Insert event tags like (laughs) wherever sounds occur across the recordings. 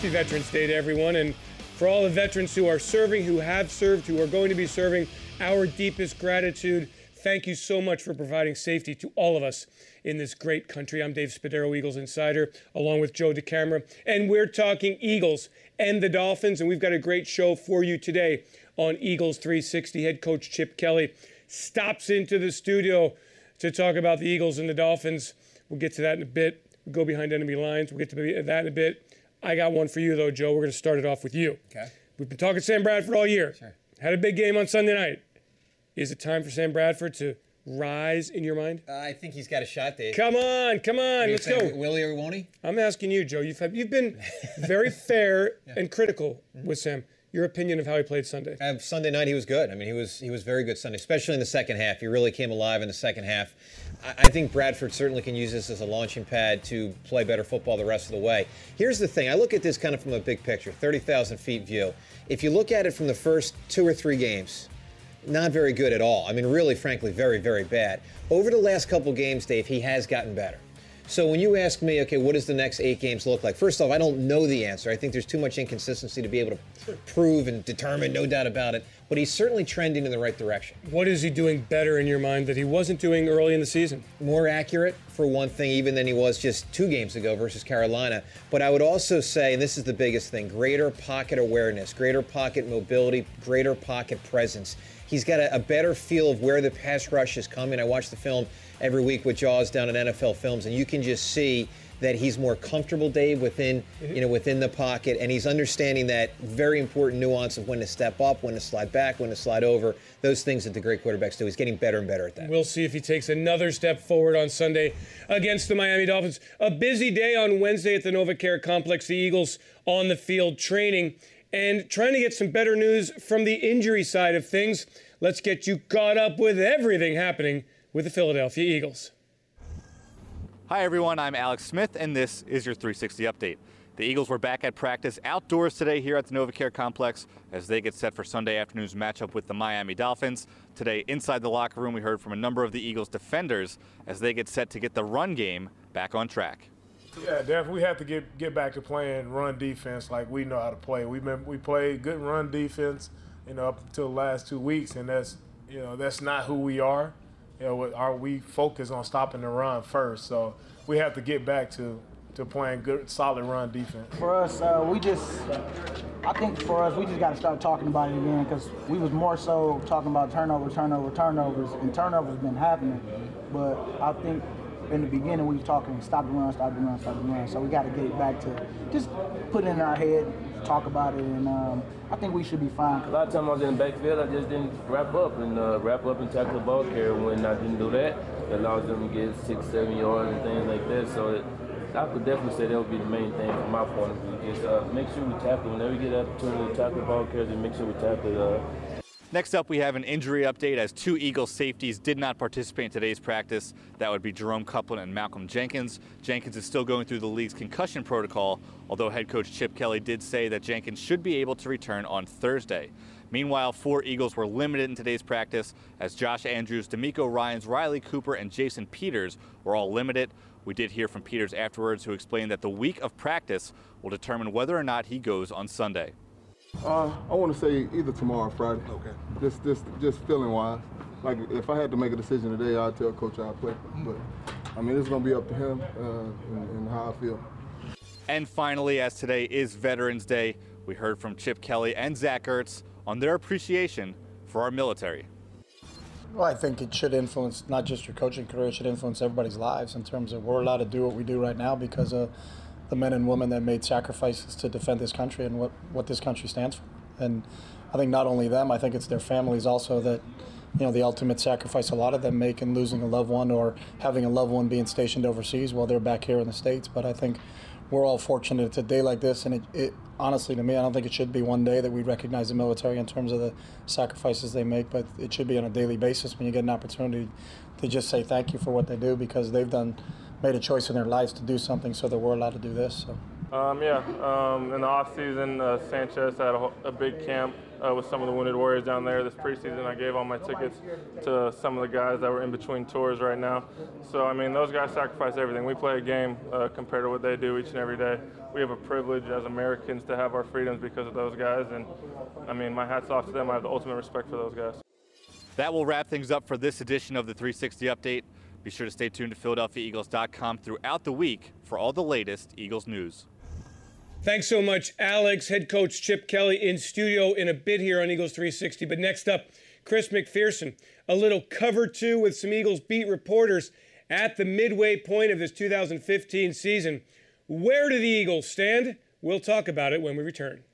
Happy Veterans Day to everyone. And for all the veterans who are serving, who have served, who are going to be serving, our deepest gratitude. Thank you so much for providing safety to all of us in this great country. I'm Dave Spadaro, Eagles Insider, along with Joe DeCamara. And we're talking Eagles and the Dolphins. And we've got a great show for you today on Eagles 360. Head coach Chip Kelly stops into the studio to talk about the Eagles and the Dolphins. We'll get to that in a bit. We'll go behind enemy lines. We'll get to that in a bit. I got one for you, though, Joe. We're going to start it off with you. Okay. We've been talking Sam Bradford all year. Sure. Had a big game on Sunday night. Is it time for Sam Bradford to rise in your mind? Uh, I think he's got a shot, Dave. Come on, come on, let's go. Will he or won't he? I'm asking you, Joe. You've had, you've been very (laughs) fair and critical with Sam. Your opinion of how he played Sunday? Uh, Sunday night he was good. I mean, he was he was very good Sunday, especially in the second half. He really came alive in the second half. I, I think Bradford certainly can use this as a launching pad to play better football the rest of the way. Here's the thing: I look at this kind of from a big picture, thirty thousand feet view. If you look at it from the first two or three games, not very good at all. I mean, really, frankly, very, very bad. Over the last couple games, Dave, he has gotten better. So when you ask me, okay, what does the next eight games look like? First off, I don't know the answer. I think there's too much inconsistency to be able to prove and determine, no doubt about it. But he's certainly trending in the right direction. What is he doing better in your mind that he wasn't doing early in the season? More accurate, for one thing, even than he was just two games ago versus Carolina. But I would also say, and this is the biggest thing, greater pocket awareness, greater pocket mobility, greater pocket presence. He's got a, a better feel of where the pass rush is coming. I watched the film every week with Jaws down at NFL Films, and you can just see that he's more comfortable, Dave, within mm-hmm. you know within the pocket, and he's understanding that very important nuance of when to step up, when to slide back, when to slide over. Those things that the great quarterbacks do. He's getting better and better at that. We'll see if he takes another step forward on Sunday against the Miami Dolphins. A busy day on Wednesday at the NovaCare Complex. The Eagles on the field training and trying to get some better news from the injury side of things. Let's get you caught up with everything happening with the Philadelphia Eagles. Hi everyone, I'm Alex Smith and this is your 360 update. The Eagles were back at practice outdoors today here at the NovaCare Complex as they get set for Sunday afternoon's matchup with the Miami Dolphins. Today, inside the locker room, we heard from a number of the Eagles defenders as they get set to get the run game back on track. Yeah, definitely. We have to get get back to playing run defense like we know how to play. We been we played good run defense, you know, up until the last two weeks, and that's you know that's not who we are. You know, our, we focus on stopping the run first, so we have to get back to to playing good, solid run defense. For us, uh, we just, I think for us, we just got to start talking about it again because we was more so talking about turnover, turnover, turnovers, and turnovers been happening. But I think in the beginning we was talking stop the run, stop the run, stop the run. So we got to get it back to just put it in our head, talk about it, and um, I think we should be fine. A lot of times I was in the backfield, I just didn't wrap up and uh, wrap up and tackle the ball carrier. When I didn't do that, it allows them to get six, seven yards and things like that. So it, I could definitely say that would be the main thing from my point of view. Just uh, make sure we tackle whenever we get the opportunity to tackle the ball carriers, make sure we tackle. Uh, Next up, we have an injury update as two Eagles safeties did not participate in today's practice. That would be Jerome Couplin and Malcolm Jenkins. Jenkins is still going through the league's concussion protocol, although head coach Chip Kelly did say that Jenkins should be able to return on Thursday. Meanwhile, four Eagles were limited in today's practice as Josh Andrews, DeMeco Ryans, Riley Cooper, and Jason Peters were all limited. We did hear from Peters afterwards, who explained that the week of practice will determine whether or not he goes on Sunday. Uh, I want to say either tomorrow or Friday. Okay. Just, just, just feeling wise. Like if I had to make a decision today, I'd tell Coach I'd play. But I mean, it's gonna be up to him uh, and, and how I feel. And finally, as today is Veterans Day, we heard from Chip Kelly and Zach Ertz on their appreciation for our military. Well, I think it should influence not just your coaching career; it should influence everybody's lives in terms of we're allowed to do what we do right now because of the men and women that made sacrifices to defend this country and what, what this country stands for. And I think not only them, I think it's their families also that, you know, the ultimate sacrifice a lot of them make in losing a loved one or having a loved one being stationed overseas while they're back here in the States. But I think we're all fortunate it's a day like this. And it, it honestly, to me, I don't think it should be one day that we recognize the military in terms of the sacrifices they make, but it should be on a daily basis when you get an opportunity to just say thank you for what they do because they've done made a choice in their lives to do something so that we're allowed to do this. So. Um, yeah, um, in the off season, uh, Sanchez had a, a, big camp uh, with some of the Wounded Warriors down there this preseason. I gave all my tickets to some of the guys that were in between tours right now. So, I mean, those guys sacrifice everything. We play a game uh, compared to what they do each and every day. We have a privilege as Americans to have our freedoms because of those guys. And, I mean, my hat's off to them. I have the ultimate respect for those guys. That will wrap things up for this edition of the 360 Update. Be sure to stay tuned to PhiladelphiaEagles.com throughout the week for all the latest Eagles news. Thanks so much, Alex. Head coach Chip Kelly in studio in a bit here on Eagles 360. But next up, Chris McPherson. A little cover two with some Eagles beat reporters at the midway point of this 2015 season. Where do the Eagles stand? We'll talk about it when we return.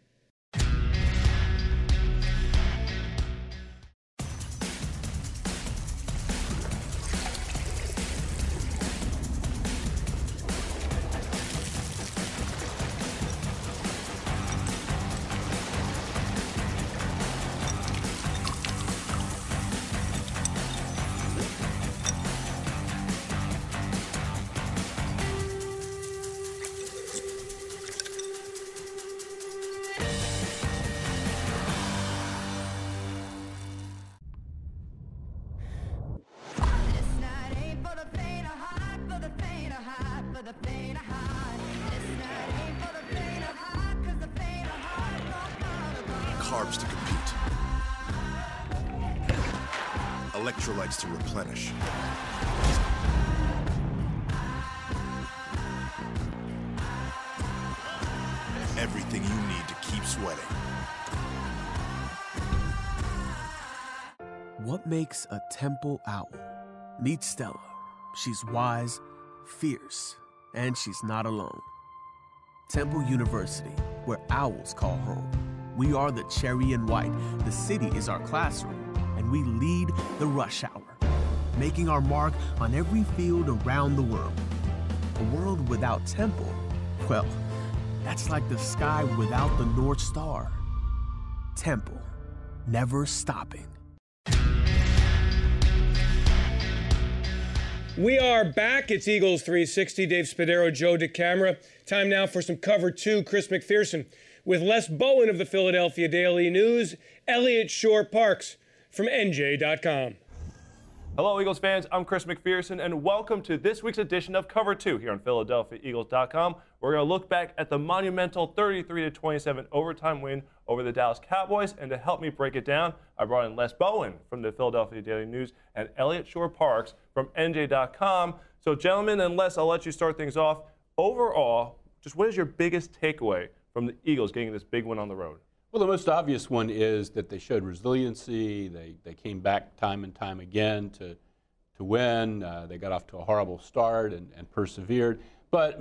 Temple owl? Meet Stella. She's wise, fierce, and she's not alone. Temple University, where owls call home. We are the cherry and white. The city is our classroom, and we lead the rush hour, making our mark on every field around the world. A world without Temple, well, that's like the sky without the North Star. Temple, never stopping. We are back. It's Eagles 360. Dave Spadaro, Joe DeCamara. Time now for some cover two. Chris McPherson with Les Bowen of the Philadelphia Daily News, Eliot Shorr-Parks from NJ.com. Hello, Eagles fans. I'm Chris McPherson, and welcome to this week's edition of Cover 2 here on PhiladelphiaEagles.com. We're going to look back at the monumental 33 27 overtime win over the Dallas Cowboys, and to help me break it down, I brought in Les Bowen from the Philadelphia Daily News and Eliot Shorr-Parks from NJ.com. So, gentlemen, unless I'll let you start things off. Overall, just what is your biggest takeaway from the Eagles getting this big win on the road? Well, the most obvious one is that they showed resiliency. They, they came back time and time again to, to win. Uh, they got off to a horrible start and, and persevered. But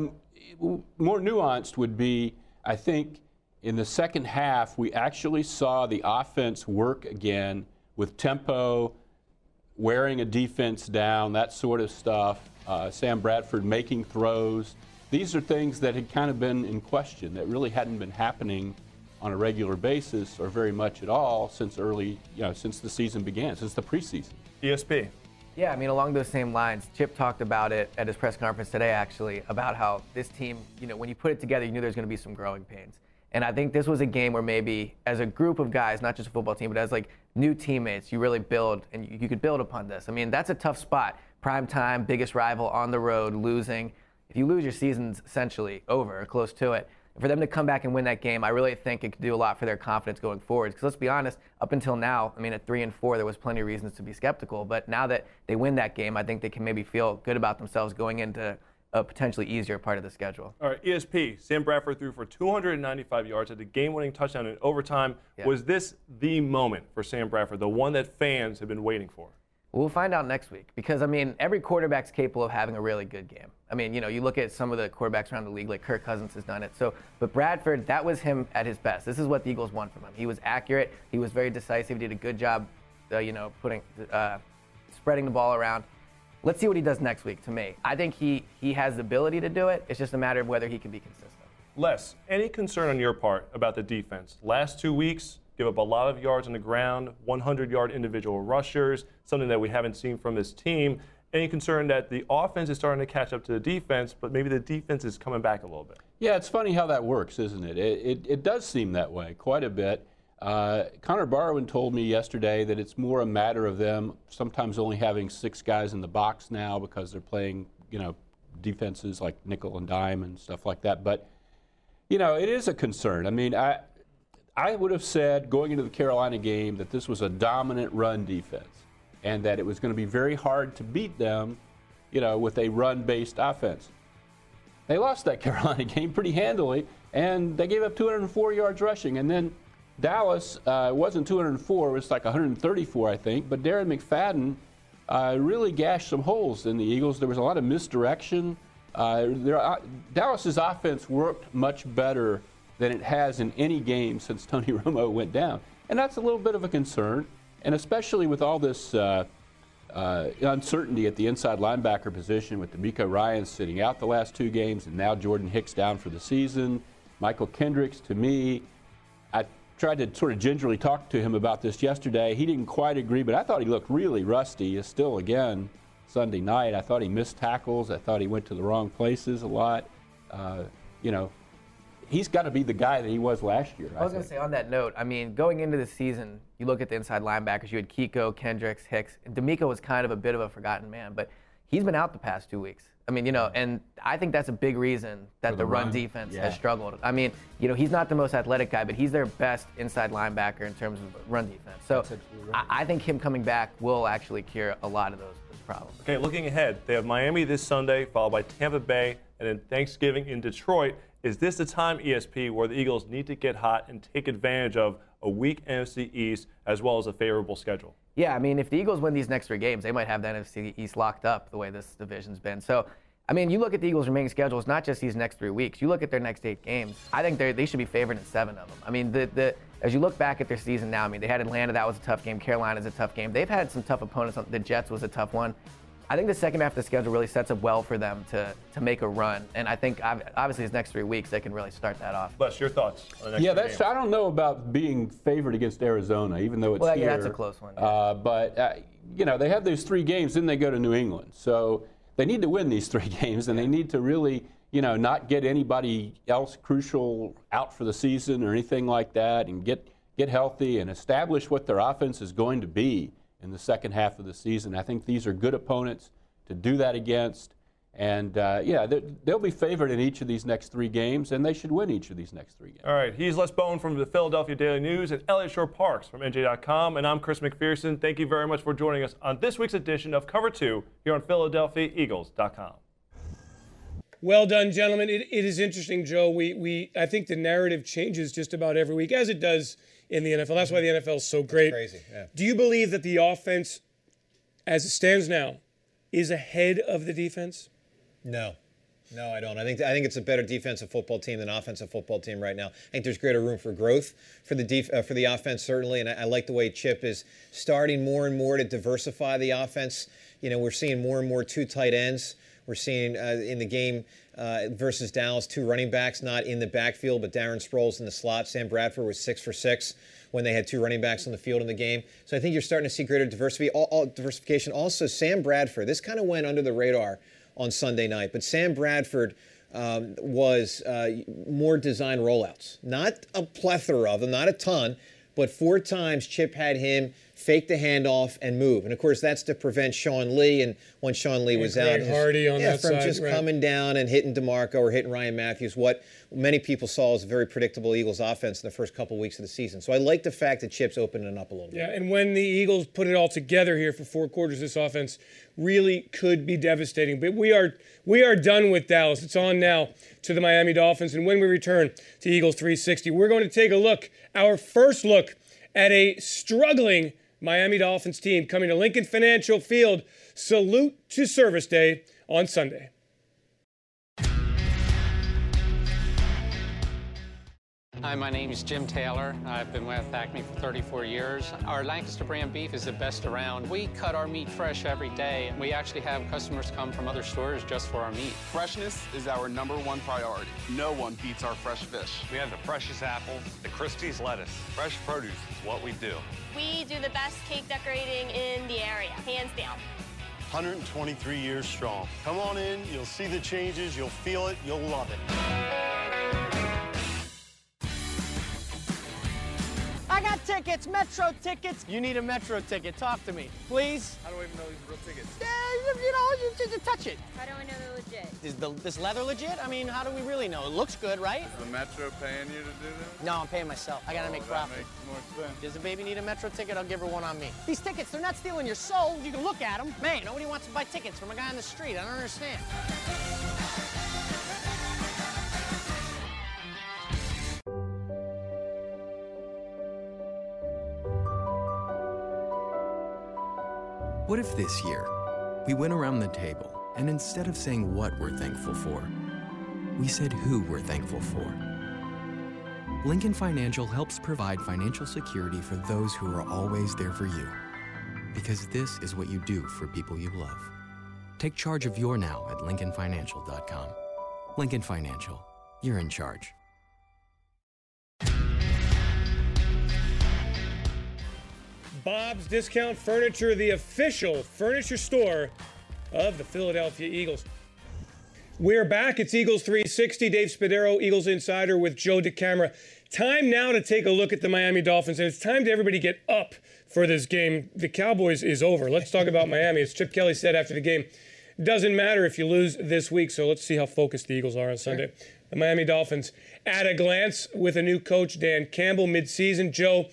more nuanced would be, I think, in the second half, we actually saw the offense work again with tempo, wearing a defense down, that sort of stuff. Uh, Sam Bradford making throws. These are things that had kind of been in question, that really hadn't been happening on a regular basis or very much at all since early, you know, since the season began, since the preseason. ESP. Yeah, I mean, along those same lines, Chip talked about it at his press conference today, actually, about how this team, you know, when you put it together, you knew there was going to be some growing pains. And I think this was a game where maybe, as a group of guys, not just a football team, but as like new teammates, you really build and you, you could build upon this. I mean, that's a tough spot. Prime time, biggest rival on the road, losing. If you lose, your season's essentially over close to it for them to come back and win that game, I really think it could do a lot for their confidence going forward. Because let's be honest, up until now, I mean, at three and four, there was plenty of reasons to be skeptical. But now that they win that game, I think they can maybe feel good about themselves going into a potentially easier part of the schedule. All right, ESP. Sam Bradford threw for 295 yards at the game-winning touchdown in overtime. Yeah. Was this the moment for Sam Bradford, the one that fans have been waiting for? We'll find out next week because I mean every quarterback's capable of having a really good game. I mean, you know, you look at some of the quarterbacks around the league, like Kirk Cousins has done it. So, but Bradford, that was him at his best. This is what the Eagles want from him. He was accurate. He was very decisive. He did a good job, uh, you know, putting, uh, spreading the ball around. Let's see what he does next week. To me, I think he he has the ability to do it. It's just a matter of whether he can be consistent. Les, any concern on your part about the defense? Last two weeks, give up a lot of yards on the ground, 100 yard individual rushers, something that we haven't seen from this team. Any concern that the offense is starting to catch up to the defense, but maybe the defense is coming back a little bit? Yeah, it's funny how that works, isn't it? It, it, it does seem that way quite a bit. Uh, Connor Barwin told me yesterday that it's more a matter of them sometimes only having six guys in the box now because they're playing, you know, defenses like nickel and dime and stuff like that. But, you know, it is a concern. I mean, I, I would have said going into the Carolina game that this was a dominant run defense and that it was going to be very hard to beat them, you know, with a run-based offense. They lost that (laughs) Carolina game pretty handily, and they gave up 204 yards rushing. And then Dallas uh, wasn't 204; it was like 134, I think. But Darren McFadden uh, really gashed some holes in the Eagles. There was a lot of misdirection. Uh, there, uh, Dallas's offense worked much better than it has in any game since (laughs) Tony Romo went down, and that's a little bit of a concern. And especially with all this uh, uh, uncertainty at the inside linebacker position with DeMeco Ryan sitting out the last two games, and now Jordan Hicks down for the season. Mychal Kendricks, to me, I tried to sort of gingerly talk to him about this yesterday. He didn't quite agree, but I thought he looked really rusty. Is still again Sunday night. I thought he missed tackles. I thought he went to the wrong places a lot. Uh, you know, he's got to be the guy that he was last year. I, I was going to say on that note, I mean, going into the season, you look at the inside linebackers. You had Kiko, Kendricks, Hicks. And DeMeco was kind of a bit of a forgotten man, but he's been out the past two weeks. I mean, you know, and I think that's a big reason that the, the, run, run defense yeah. has struggled. I mean, you know, he's not the most athletic guy, but he's their best inside linebacker in terms of run defense. So right. I, I, think him coming back will actually cure a lot of those, those problems. Okay, looking ahead, they have Miami this Sunday, followed by Tampa Bay, and then Thanksgiving in Detroit. Is this the time, ESP, where the Eagles need to get hot and take advantage of a weak NFC East as well as a favorable schedule? Yeah, I mean, if the Eagles win these next three games, they might have the NFC East locked up the way this division's been. So, I mean, you look at the Eagles' remaining schedule, it's not just these next three weeks. You look at their next eight games, I think they should be favored in seven of them. I mean, the, the, as you look back at their season now, I mean, they had Atlanta, that was a tough game. Carolina's a tough game. They've had some tough opponents. The Jets was a tough one. I think the second half of the schedule really sets up well for them to, to make a run. And I think obviously these next three weeks they can really start that off. Les your thoughts. yeah, that's I don't know about being favored against Arizona, even though it's well, here. yeah, that's a close one. Yeah. Uh, but uh, you know they have those three games, then they go to New England, so they need to win these (laughs) three games, and they need to really you know not get anybody else crucial out for the season or anything like that, and get get healthy and establish what their offense is going to be in the second half of the season. I think these are good opponents to do that against. And uh, yeah, they'll be favored in each of these next three games, and they should win each of these next three games. All right, he's Les Bowen from the Philadelphia Daily News and Eliot Shorr-Parks from NJ.com, and I'm Chris McPherson. Thank you very much for joining us on this week's edition of Cover 2 here on PhiladelphiaEagles.com. Well done, gentlemen. It, it is interesting, Joe. We, we, I think the narrative changes just about every week, as it does in the NFL. That's why the NFL is so great. It's crazy. Yeah. Do you believe that the offense, as it stands now, is ahead of the defense? No. No, I don't. I think I think it's a better defensive football team than offensive football team right now. I think there's greater room for growth for the def, uh, for the offense certainly, and I, I, like the way Chip is starting more and more to diversify the offense. You know, we're seeing more and more two tight ends. We're seeing uh, in the game uh, versus Dallas two running backs not in the backfield, but Darren Sproles in the slot. Sam Bradford was six for six when they had two running backs on the field in the game. So I think you're starting to see greater diversity, all, all diversification. Also, Sam Bradford. This kind of went under the radar on Sunday night, but Sam Bradford. Um, was uh, more design rollouts. Not a plethora of them, not a ton, but four times Chip had him fake the handoff and move. And of course, that's to prevent Sean Lee. And when Sean Lee and was Greg out, Hardy on yeah, that from side, just right. coming down and hitting Demarco or hitting Ryan Mathews, what many people saw as a very predictable Eagles offense in the first couple weeks of the season. So I like the fact that Chip's opening it up a little bit. Yeah, and when the Eagles put it all together here for four quarters, this offense really could be devastating. But we are we are done with Dallas. It's on now to the Miami Dolphins. And when we return to Eagles 360, we're going to take a look, our first look at a struggling Miami Dolphins team coming to Lincoln Financial Field. Salute to Service Day on Sunday. Hi, my name is Jim Taylor. I've been with Acme for 34 years. Our Lancaster brand beef is the best around. We cut our meat fresh every day. We actually have customers come from other stores just for our meat. Freshness is our number one priority. No one beats our fresh fish. We have the freshest apples, the Christie's lettuce. Fresh produce is what we do. We do the best cake decorating in the area, hands down. 123 years strong. Come on in, you'll see the changes, you'll feel it, you'll love it. I got tickets, Metro tickets. You need a Metro ticket. Talk to me, please. How do I even know these are real tickets? Yeah, you know, you just, just touch it. How do I know they're legit? Is the, this leather legit? I mean, how do we really know? It looks good, right? Is the Metro paying you to do that? No, I'm paying myself. I gotta Oh, make that profit. makes more sense. Does the baby need a Metro ticket? I'll give her one on me. These tickets, they're not stealing your soul. You can look at them. Man, nobody wants to buy tickets from a guy on the street. I don't understand. What if this year we went around the table and instead of saying what we're thankful for, we said who we're thankful for? Lincoln Financial helps provide financial security for those who are always there for you. Because this is what you do for people you love. Take charge of your now at LincolnFinancial.com. Lincoln Financial, you're in charge. Bob's Discount Furniture, the official furniture store of the Philadelphia Eagles. We're back. It's Eagles 360. Dave Spadaro, Eagles Insider with Joe DeCamara. Time now to take a look at the Miami Dolphins, and it's time to everybody get up for this game. The Cowboys is over. Let's talk about Miami. As Chip Kelly said after the game, doesn't matter if you lose this week, so let's see how focused the Eagles are on Sunday. The Miami Dolphins, at a glance, with a new coach, Dan Campbell, midseason. Joe,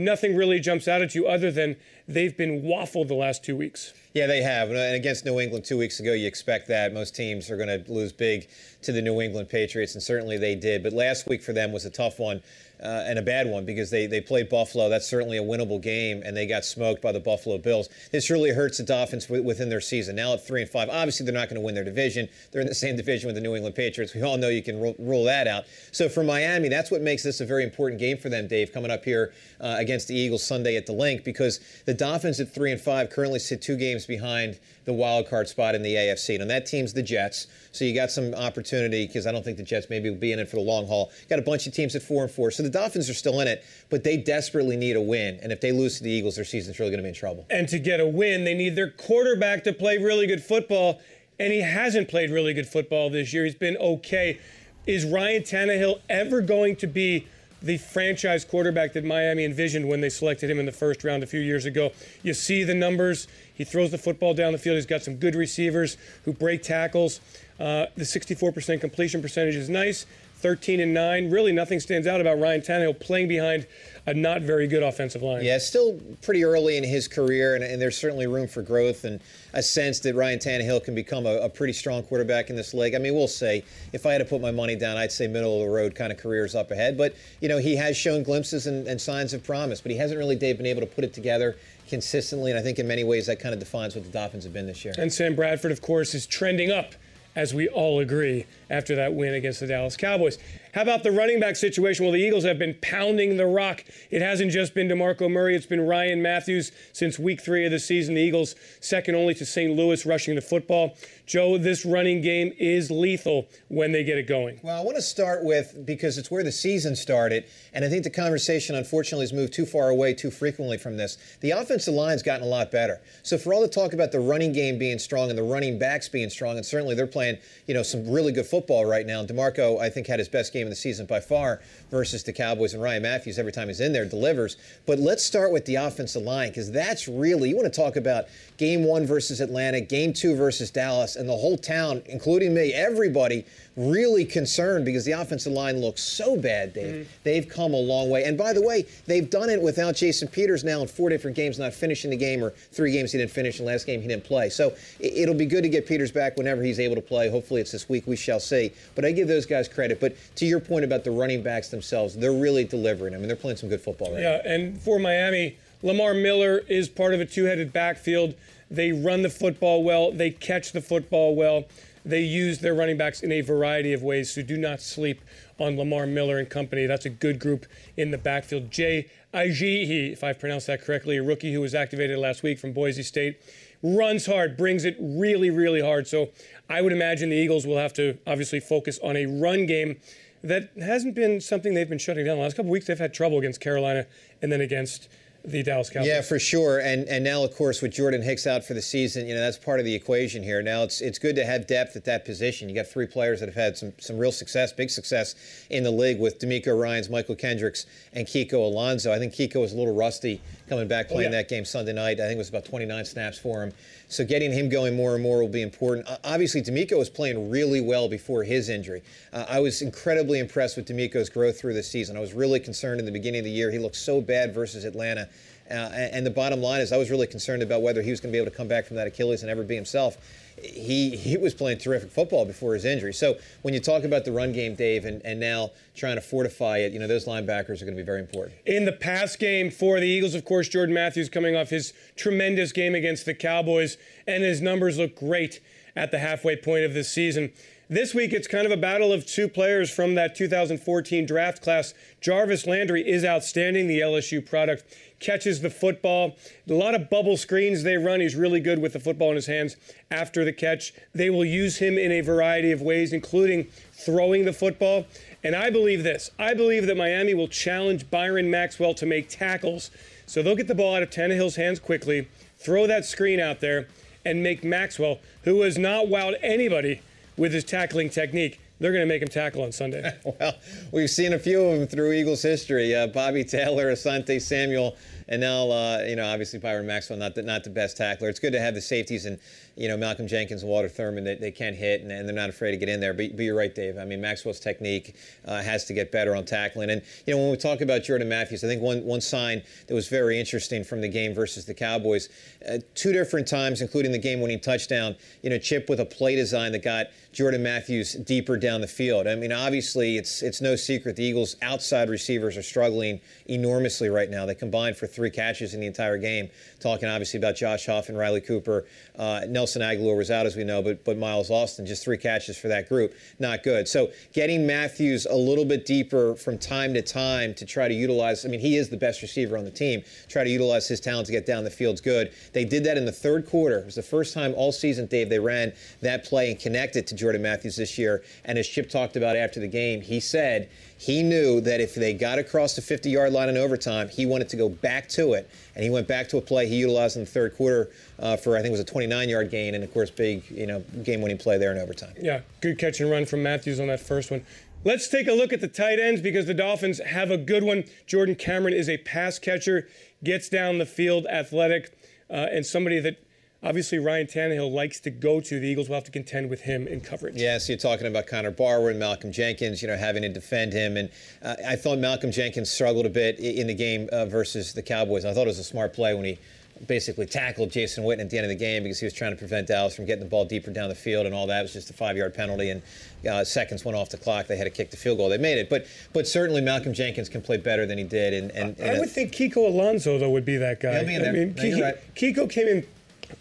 nothing really jumps out at you other than they've been waffled the last two weeks. Yeah, they have. And against New England two weeks ago, you expect that. Most teams are going to lose big to the New England Patriots, and certainly they did. But last week for them was a tough one uh, and a bad one because they, they played Buffalo. That's certainly a winnable game, and they got smoked by the Buffalo Bills. This really hurts the Dolphins w- within their season. Now at 3 and 5, obviously they're not going to win their division. They're in the same division with the New England Patriots. We all know you can ru- rule that out. So for Miami, that's what makes this a very important game for them, Dave, coming up here uh, against the Eagles Sunday at the Link because the Dolphins at 3 and 5 currently sit two games behind the wild card spot in the AFC. And that team's the Jets. So you got some opportunity because I don't think the Jets maybe will be in it for the long haul. Got a bunch of teams at four and four. So the Dolphins are still in it, but they desperately need a win. And if they lose to the Eagles, their season's really going to be in trouble. And to get a win, they need their quarterback to play really good football. And he hasn't played really good football this year. He's been okay. Is Ryan Tannehill ever going to be the franchise quarterback that Miami envisioned when they selected him in the first round a few years ago? You see the numbers. He throws the football down the field. He's got some good receivers who break tackles. Uh, the 64% completion percentage is nice. 13 and 9. Really, nothing stands out about Ryan Tannehill playing behind a not very good offensive line. Yeah, still pretty early in his career, and, and there's certainly room for growth and a sense that Ryan Tannehill can become a, a pretty strong quarterback in this league. I mean, we'll say if I had to put my money down, I'd say middle of the road kind of careers up ahead. But you know, he has shown glimpses and, and signs of promise, but he hasn't really, Dave, been able to put it together consistently. And I think in many ways that kind of defines what the Dolphins have been this year. And Sam Bradford, of course, is trending up, as we all agree, after that win against the Dallas Cowboys. How about the running back situation? Well, the Eagles have been pounding the rock. It hasn't just been DeMarco Murray, it's been Ryan Mathews since week three of the season. The Eagles, second only to St. Louis, rushing the football. Joe, this running game is lethal when they get it going. Well, I want to start with because it's where the season started, and I think the conversation unfortunately has moved too far away too frequently from this. The offensive line's gotten a lot better. So for all the talk about the running game being strong and the running backs being strong, and certainly they're playing, you know, some really good football right now. DeMarco, I think, had his best game of the season by far versus the Cowboys, and Ryan Mathews every time he's in there delivers. But let's start with the offensive line because that's really you want to talk about game one versus Atlanta, game two versus Dallas, and the whole town, including me, everybody really concerned because the offensive line looks so bad, Dave. Mm-hmm. They've come a long way. And by the way, they've done it without Jason Peters now in four different games, not finishing the game, or three games he didn't finish, and last game he didn't play. So it- it'll be good to get Peters back whenever he's able to play. Hopefully it's this week, we shall see. But I give those guys credit. But to your point about the running backs themselves, they're really delivering. I mean, they're playing some good football right Yeah, and for Miami, Lamar Miller is part of a two headed backfield. They run the football well, they catch the football well. They use their running backs in a variety of ways, so do not sleep on Lamar Miller and company. That's a good group in the backfield. Jay Ajayi, if I've pronounced that correctly, a rookie who was activated last week from Boise State, runs hard, brings it really, really hard. So I would imagine the Eagles will have to obviously focus on a run game that hasn't been something they've been shutting down. The last couple weeks, they've had trouble against Carolina and then against the Dallas Cowboys. Yeah, for sure. And and now, of course, with Jordan Hicks out for the season, you know that's part of the equation here. Now it's it's good to have depth at that position. You got three players that have had some some real success, big success in the league with DeMeco Ryans, Mychal Kendricks, and Kiko Alonso. I think Kiko was a little rusty coming back playing Oh, yeah. that game Sunday night. I think it was about 29 snaps for him. So getting him going more and more will be important. Uh, obviously, DeMeco was playing really well before his injury. Uh, I was incredibly impressed with DeMeco's growth through the season. I was really concerned in the beginning of the year. He looked so bad versus Atlanta. Uh, and the bottom line is, I was really concerned about whether he was going to be able to come back from that Achilles and ever be himself. He he was playing terrific football before his injury. So when you talk about the run game, Dave, and, and now trying to fortify it, you know those linebackers are going to be very important. In the pass game for the Eagles, of course, Jordan Matthews coming off his tremendous game against the Cowboys, and his numbers look great at the halfway point of this season. This week, it's kind of a battle of two players from that 2014 draft class. Jarvis Landry is outstanding, the LSU product, catches the football. A lot of bubble screens they run. He's really good with the football in his hands after the catch. They will use him in a variety of ways, including throwing the football. And I believe this I believe that Miami will challenge Byron Maxwell to make tackles. So they'll get the ball out of Tannehill's hands quickly, throw that screen out there, and make Maxwell, who has not wowed anybody with his tackling technique, they're going to make him tackle on Sunday. (laughs) well, we've seen a few of them through Eagles history. Uh, Bobby Taylor, Asante Samuel, and now, uh, you know, obviously Byron Maxwell, not the, not the best tackler. It's good to have the safeties and, you know, Malcolm Jenkins and Walter Thurmond that they can't hit and, and they're not afraid to get in there. But, but you're right, Dave. I mean, Maxwell's technique uh, has to get better on tackling. And, you know, when we talk about Jordan Matthews, I think one, one sign that was very interesting from the game versus the Cowboys, uh, two different times, including the game winning touchdown, you know, Chip with a play design that got Jordan Matthews deeper down the field. I mean, obviously, it's it's no secret the Eagles' outside receivers are struggling enormously right now. They combined for three catches in the entire game. Talking obviously about Josh Huff and Riley Cooper. Uh, Nelson Agholor was out, as we know, but but Miles Austin, just three catches for that group, not good. So getting Matthews a little bit deeper from time to time to try to utilize. I mean, he is the best receiver on the team. Try to utilize his talent to get down the field's good. They did that in the third quarter. It was the first time all season, Dave, they ran that play and connected to Jordan Matthews this year. And as Chip talked about after the game, he said he knew that if they got across the 50 yard line in overtime, he wanted to go back to it. And he went back to a play he utilized in the third quarter uh, for, I think it was a 29 yard gain. And of course, big, you know, game winning play there in overtime. Yeah, good catch and run from Matthews on that first one. Let's take a look at the tight ends because the Dolphins have a good one. Jordan Cameron is a pass catcher, gets down the field, athletic, uh, and somebody that obviously Ryan Tannehill likes to go to. The Eagles will have to contend with him in coverage. Yeah, so you're talking about Connor and Malcolm Jenkins, you know, having to defend him. And uh, I thought Malcolm Jenkins struggled a bit in the game uh, versus the Cowboys. I thought it was a smart play when he basically tackled Jason Witten at the end of the game because he was trying to prevent Dallas from getting the ball deeper down the field and all that. It was just a five-yard penalty and uh, seconds went off the clock. They had to kick the field goal. They made it, but but certainly Malcolm Jenkins can play better than he did. And, and, and I would think Kiko Alonso though would be that guy. He'll be I mean, Kiko, right. Kiko came in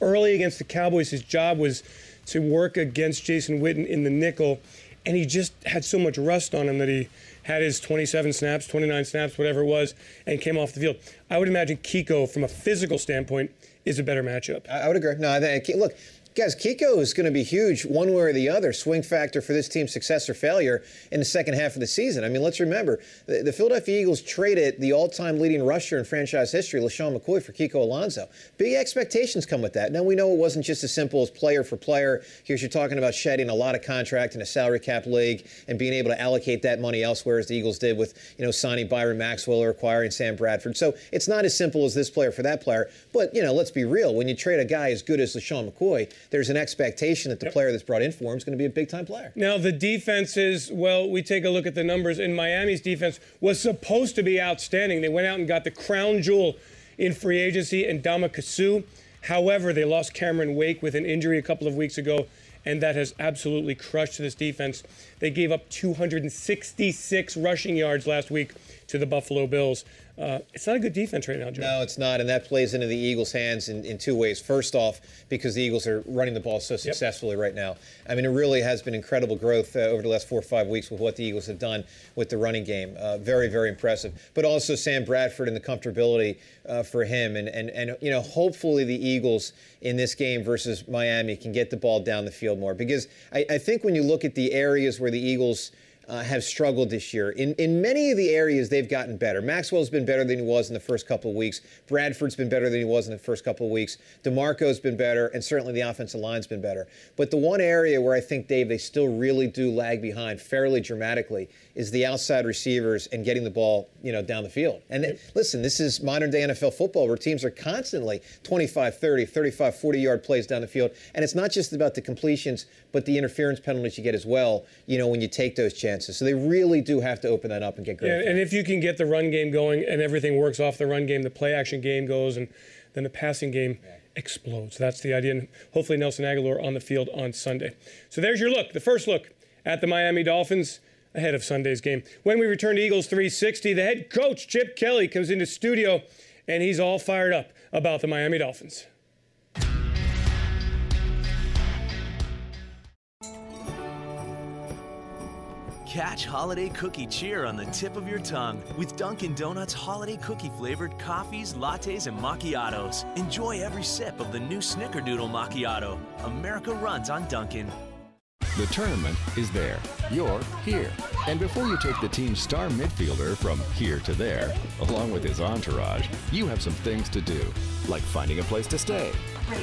early against the Cowboys. His job was to work against Jason Witten in the nickel, and he just had so much rust on him that he had his 27 snaps, 29 snaps, whatever it was, and came off the field. I would imagine Kiko, from a physical standpoint, is a better matchup. I, would agree. No, I think look, guys, Kiko is going to be huge one way or the other. Swing factor for this team's success or failure in the second half of the season. I mean, let's remember the, the Philadelphia Eagles traded the all-time leading rusher in franchise history, LeSean McCoy, for Kiko Alonso. Big expectations come with that. Now we know it wasn't just as simple as player for player. Here's you're talking about shedding a lot of contract in a salary cap league and being able to allocate that money elsewhere, as the Eagles did with you know signing Byron Maxwell or acquiring Sam Bradford. So it's not as simple as this player for that player. But you know, let's be real. When you trade a guy as good as LeSean McCoy, there's an expectation that the player that's brought in for him is going to be a big time player. Now, the defenses, well, we take a look at the numbers, and Miami's defense was supposed to be outstanding. They went out and got the crown jewel in free agency Ndamukong Suh. However, they lost Cameron Wake with an injury a couple of weeks ago, and that has absolutely crushed this defense. They gave up 266 rushing yards last week to the Buffalo Bills. Uh, it's not a good defense right now, Joe. No, it's not, and that plays into the Eagles' hands in, in two ways. First off, because the Eagles are running the ball so successfully right now. I mean, it really has been incredible growth uh, over the last four or five weeks with what the Eagles have done with the running game. Uh, very, very impressive. But also Sam Bradford and the comfortability uh, for him, and and and you know, hopefully the Eagles in this game versus Miami can get the ball down the field more because I, I think when you look at the areas where the Eagles uh, have struggled this year. In in many of the areas, they've gotten better. Maxwell's been better than he was in the first couple of weeks. Bradford's been better than he was in the first couple of weeks. DeMarco's been better, and certainly the offensive line's been better. But the one area where I think Dave they still really do lag behind fairly dramatically is the outside receivers and getting the ball, you know, down the field. And th- listen, this is modern day NFL football where teams are constantly 25, 30, 35, 40 yard plays down the field. And it's not just about the completions, but the interference penalties you get as well, you know, when you take those chances. So they really do have to open that up and get great. Yeah, and if you can get the run game going and everything works off the run game, the play action game goes, and then the passing game explodes. That's the idea. And hopefully Nelson Agholor on the field on Sunday. So there's your look, the first look at the Miami Dolphins ahead of Sunday's game. When we return to Eagles 360, the head coach, Chip Kelly, comes into studio and he's all fired up about the Miami Dolphins. Catch holiday cookie cheer on the tip of your tongue with Dunkin' Donuts holiday cookie flavored coffees, lattes, and macchiatos. Enjoy every sip of the new Snickerdoodle macchiato. America runs on Dunkin'. The tournament is there. You're here. And before you take the team's star midfielder from here to there, along with his entourage, you have some things to do, like finding a place to stay,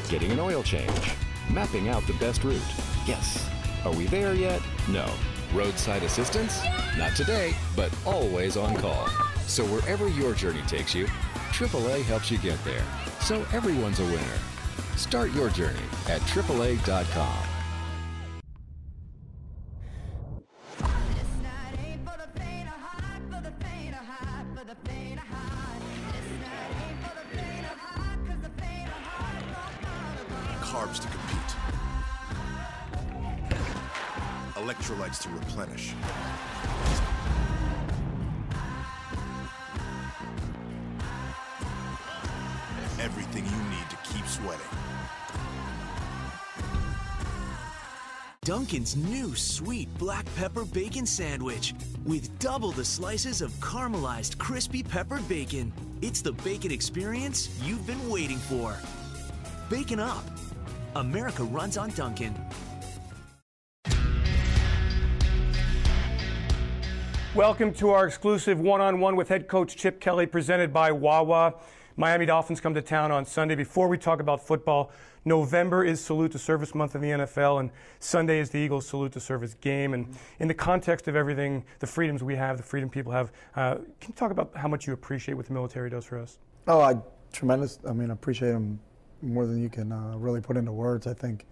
getting an oil change, mapping out the best route. Yes. Are we there yet? No. Roadside assistance? Not today, but always on call. So wherever your journey takes you, AAA helps you get there. So everyone's a winner. Start your journey at AAA.com. Dunkin's new sweet black pepper bacon sandwich with double the slices of caramelized crispy peppered bacon. It's the bacon experience you've been waiting for. Bacon up. America runs on Dunkin'. Welcome to our exclusive one on one with head coach Chip Kelly, presented by Wawa. Miami Dolphins come to town on Sunday. Before we talk about football, November is Salute to Service month in the NFL, and Sunday is the Eagles Salute to Service game. And in the context of everything, the freedoms we have, the freedom people have, uh, can you talk about how much you appreciate what the military does for us? Oh, I tremendous. I mean, I appreciate them more than you can uh, really put into words. I think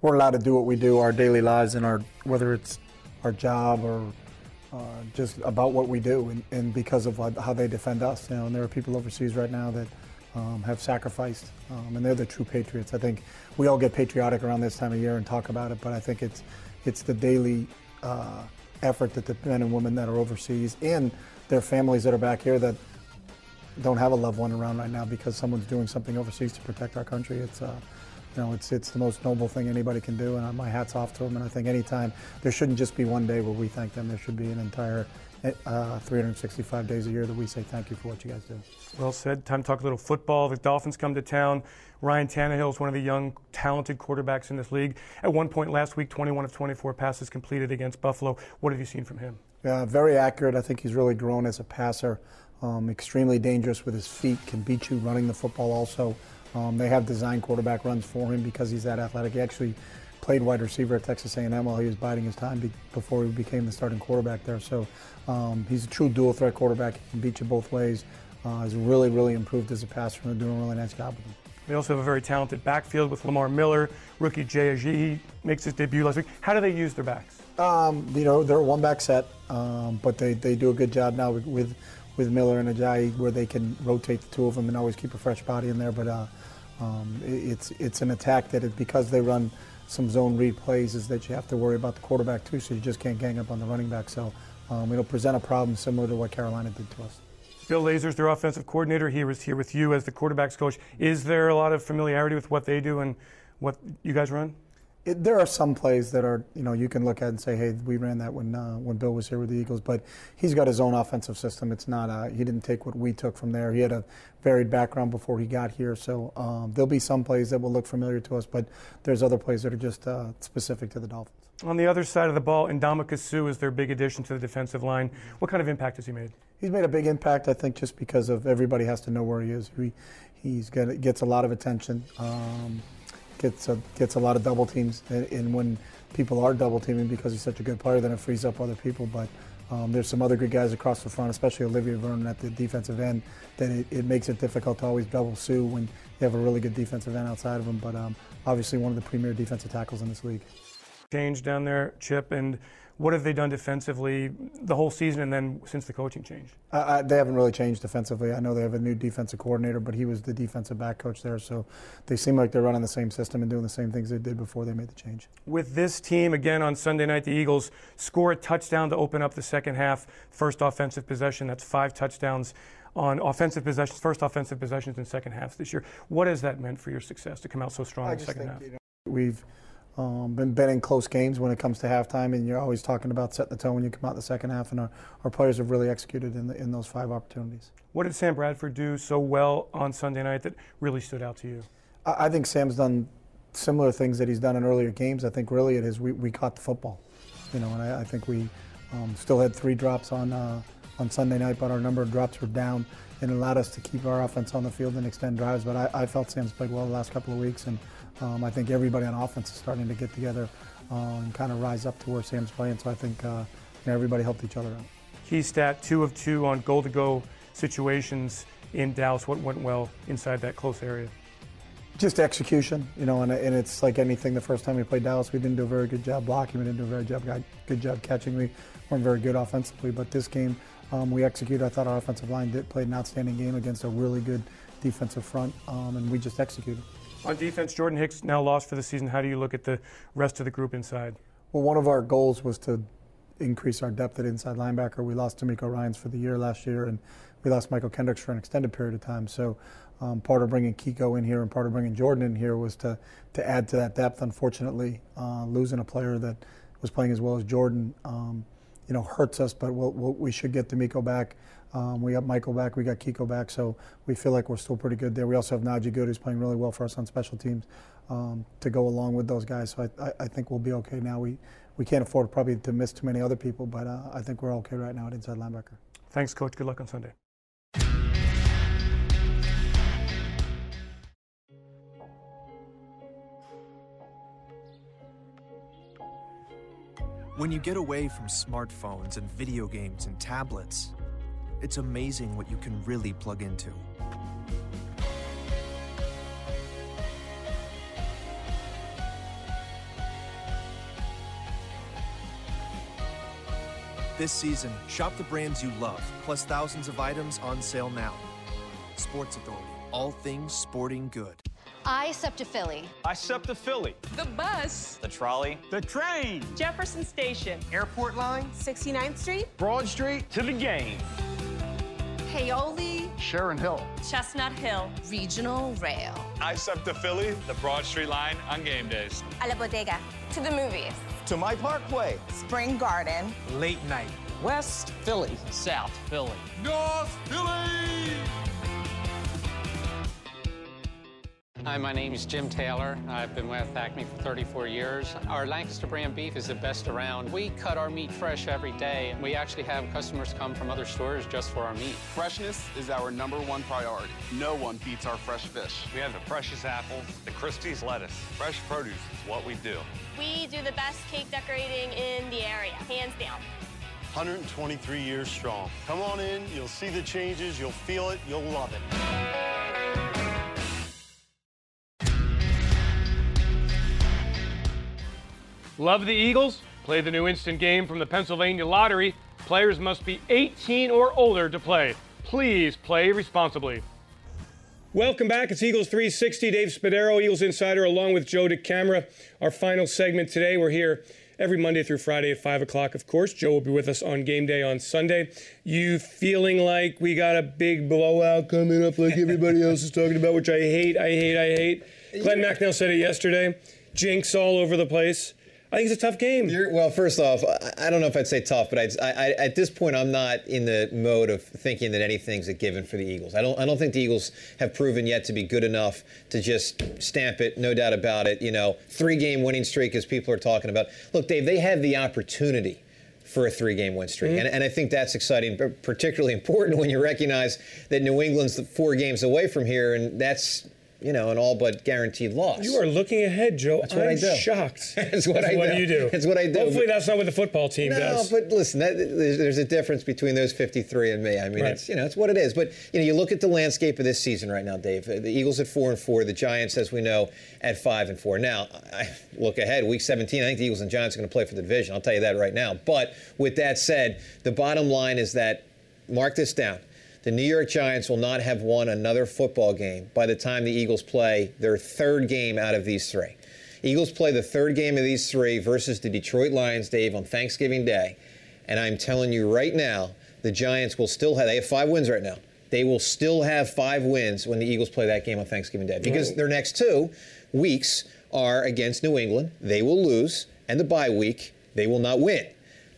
we're allowed to do what we do, our daily lives, and our whether it's our job or uh, just about what we do, and, and because of what, how they defend us. You know, and there are people overseas right now that um, have sacrificed, um, and they're the true patriots. I think we all get patriotic around this time of year and talk about it, but I think it's it's the daily uh, effort that the men and women that are overseas and their families that are back here that don't have a loved one around right now because someone's doing something overseas to protect our country. It's uh, you know, it's it's the most noble thing anybody can do, and my hat's off to them. And I think anytime there shouldn't just be one day where we thank them. There should be an entire uh, 365 days a year that we say thank you for what you guys do. Well said. Time to talk a little football. The Dolphins come to town. Ryan Tannehill is one of the young, talented quarterbacks in this league. At one point last week, 21 of 24 passes completed against Buffalo. What have you seen from him? Yeah, very accurate. I think he's really grown as a passer. Um, extremely dangerous with his feet. Can beat you running the football also. Um, they have designed quarterback runs for him because he's that athletic. He actually played wide receiver at Texas A&M while he was biding his time be- before he became the starting quarterback there. So um, he's a true dual threat quarterback. He can beat you both ways. Uh, he's really, really improved as a passer and doing a really nice job with him. They also have a very talented backfield with Lamar Miller, rookie Jay Ajayi makes his debut last week. How do they use their backs? Um, you know, they're a one-back set, um, but they, they do a good job now with, with, with Miller and Ajayi where they can rotate the two of them and always keep a fresh body in there. But uh, um, it's it's an attack that it, because they run some zone read plays is that you have to worry about the quarterback too, so you just can't gang up on the running back. So um, it'll present a problem similar to what Carolina did to us. Bill Lazor's their offensive coordinator. He was here with you as the quarterbacks coach. Is there a lot of familiarity with what they do and what you guys run? It, there are some plays that are, you know, you can look at and say, hey, we ran that when uh, when Bill was here with the Eagles, but he's got his own offensive system. It's not, uh, he didn't take what we took from there. He had a varied background before he got here, so um, there'll be some plays that will look familiar to us, but there's other plays that are just uh, specific to the Dolphins. On the other side of the ball, Ndamukong Suh is their big addition to the defensive line. What kind of impact has he made? He's made a big impact, I think, just because of everybody has to know where he is. He he's got, gets a lot of attention, um, gets a, gets a lot of double teams, and, and, when people are double teaming because he's such a good player, then it frees up other people. But um, there's some other good guys across the front, especially Olivier Vernon at the defensive end, that it, it, makes it difficult to always double Suh when you have a really good defensive end outside of him. But um, obviously, one of the premier defensive tackles in this league. Change down there, Chip, and what have they done defensively the whole season and then since the coaching change? Uh, they haven't really changed defensively. I know they have a new defensive coordinator, but he was the defensive back coach there, so they seem like they're running the same system and doing the same things they did before they made the change. With this team, again on Sunday night, the Eagles score a touchdown to open up the second half. First offensive possession, that's five touchdowns on offensive possessions, first offensive possessions in second half this year. What has that meant for your success to come out so strong in the second think, half? You know, we've um, been, been in close games when it comes to halftime, and you're always talking about setting the tone when you come out in the second half, and our, our players have really executed in, the, in those five opportunities. What did Sam Bradford do so well on Sunday night that really stood out to you? I, I think Sam's done similar things that he's done in earlier games. I think really it is we, we caught the football, you know, and I, I think we um, still had three drops on uh, on Sunday night, but our number of drops were down and allowed us to keep our offense on the field and extend drives. But I, I felt Sam's played well the last couple of weeks, and um, I think everybody on offense is starting to get together uh, and kind of rise up to where Sam's playing. So I think uh, you know, everybody helped each other out. Key stat: two of two on goal-to-go situations in Dallas. What went well inside that close area? Just execution, you know, and, and it's like anything. The first time we played Dallas, we didn't do a very good job blocking. We didn't do a very job, good job catching. We weren't very good offensively, but this game um, we executed. I thought our offensive line did played an outstanding game against a really good defensive front, um, and we just executed. On defense, Jordan Hicks now lost for the season. How do you look at the rest of the group inside? Well, one of our goals was to increase our depth at inside linebacker. We lost DeMeco Ryans for the year last year, and we lost Mychal Kendricks for an extended period of time. So um, part of bringing Kiko in here and part of bringing Jordan in here was to, to add to that depth. Unfortunately, uh, losing a player that was playing as well as Jordan, um, you know, hurts us, but we'll, we'll, we should get DeMeco back. Um, we got Mychal back, we got Kiko back, so we feel like we're still pretty good there. We also have Najee Goode, who's playing really well for us on special teams, um, to go along with those guys. So I, I, I, think we'll be okay now. We we can't afford probably to miss too many other people, but uh, I think we're okay right now at inside linebacker. Thanks, coach. Good luck on Sunday. When you get away from smartphones and video games and tablets, it's amazing what you can really plug into. This season, shop the brands you love, plus thousands of items on sale now. Sports Authority, all things sporting good. I SEPTA Philly. I SEPTA Philly. The bus. The trolley. The train. Jefferson Station. Airport line. 69th Street. Broad Street. To the game. Paoli. Sharon Hill. Chestnut Hill. Regional Rail. I to Philly. The Broad Street line on game days. A la bodega. To the movies. To my parkway. Spring Garden. Late night. West Philly. South Philly. North Philly. Hi, my name is Jim Taylor. I've been with Acme for 34 years. Our Lancaster brand beef is the best around. We cut our meat fresh every day. We actually have customers come from other stores just for our meat. Freshness is our number one priority. No one beats our fresh fish. We have the freshest apples, the Christie's lettuce. Fresh produce is what we do. We do the best cake decorating in the area, hands down. 123 years strong. Come on in, you'll see the changes, you'll feel it, you'll love it. Love the Eagles? Play the new instant game from the Pennsylvania Lottery. Players must be 18 or older to play. Please play responsibly. Welcome back. It's Eagles 360. Dave Spadaro, Eagles Insider, along with Joe DeCamara. Our final segment today. We're here every Monday through Friday at 5 o'clock, of course. Joe will be with us on game day on Sunday. You feeling like we got a big blowout coming up like everybody else is talking about, which I hate, I hate, I hate. Glen Macnow said it yesterday. Jinx all over the place. I think it's a tough game. You're, well, first off, I, I don't know if I'd say tough, but I'd, I, I, at this point, I'm not in the mode of thinking that anything's a given for the Eagles. I don't. I don't think the Eagles have proven yet to be good enough to just stamp it. No doubt about it. You know, three-game winning streak, as people are talking about. Look, Dave, they have the opportunity for a three-game win streak, Mm-hmm. and, and I think that's exciting, but particularly (laughs) important when you recognize that New England's four games away from here, and that's you know an all but guaranteed loss. You are looking ahead, Joe. That's what I'm I do. shocked. (laughs) That's what I what do. you do. That's what I do. Hopefully, that's not what the football team No, does. but listen, that, there's, there's a difference between those 53 and me. I mean, Right. it's you know, it's what it is. But you know, you look at the landscape of this season right now, Dave. Uh, The Eagles at four and four, the Giants, as we know, at five and four. Now, I look ahead, week 17. I think the Eagles and Giants are going to play for the division. I'll tell you that right now. But with that said, the bottom line is that mark this down. The New York Giants will not have won another football game by the time the Eagles play their third game out of these three. Eagles play the third game of these three versus the Detroit Lions, Dave, on Thanksgiving Day. And I'm telling you right now, the Giants will still have, they have five wins right now. They will still have five wins when the Eagles play that game on Thanksgiving Day because their next two weeks are against New England. They will lose, and the bye week, they will not win.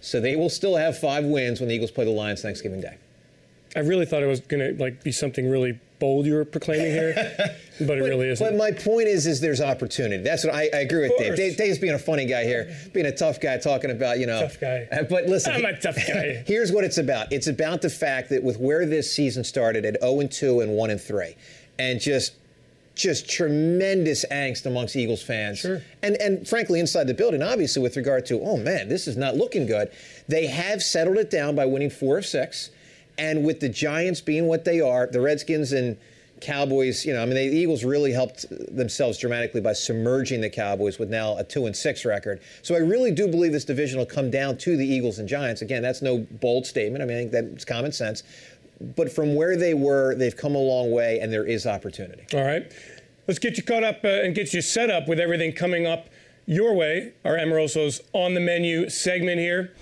So they will still have five wins when the Eagles play the Lions Thanksgiving Day. I really thought it was going to like be something really bold you were proclaiming here, (laughs) but it really isn't. But my point is, is there's opportunity. That's what I, I agree with Dave. Dave. Dave's being a funny guy here, being a tough guy, talking about you know. Tough guy. Uh, But listen, I'm a tough guy. (laughs) here's what it's about. It's about the fact that with where this season started at 0 and 2 and 1 and 3, and just just tremendous angst amongst Eagles fans. Sure. And and frankly inside the building, obviously with regard to, oh man, this is not looking good. They have settled it down by winning four of six. And with the Giants being what they are, the Redskins and Cowboys, you know, I mean, the Eagles really helped themselves dramatically by submerging the Cowboys with now a two and six record. So I really do believe this division will come down to the Eagles and Giants. Again, that's no bold statement. I mean, I think that's common sense. But from where they were, they've come a long way, and there is opportunity. All right. Let's get you caught up uh, and get you set up with everything coming up your way. Our Amoroso's on the menu segment here.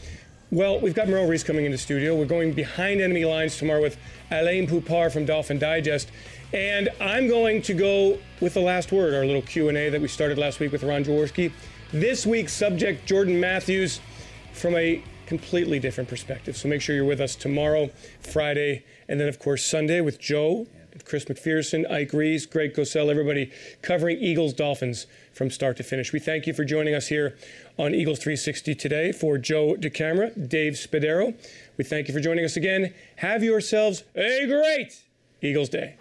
Well, we've got Merrill Reese coming into studio. We're going behind enemy lines tomorrow with Alain Poupart from Dolphin Digest. And I'm going to go with the last word, our little Q&A that we started last week with Ron Jaworski. This week's subject, Jordan Matthews, from a completely different perspective. So make sure you're with us tomorrow, Friday, and then, of course, Sunday with Joe, Chris McPherson, Ike Reese, Greg Cosell, everybody covering Eagles Dolphins from start to finish. We thank you for joining us here on Eagles 360 today. For Joe DeCamara, Dave Spadaro, we thank you for joining us again. Have yourselves a great Eagles Day.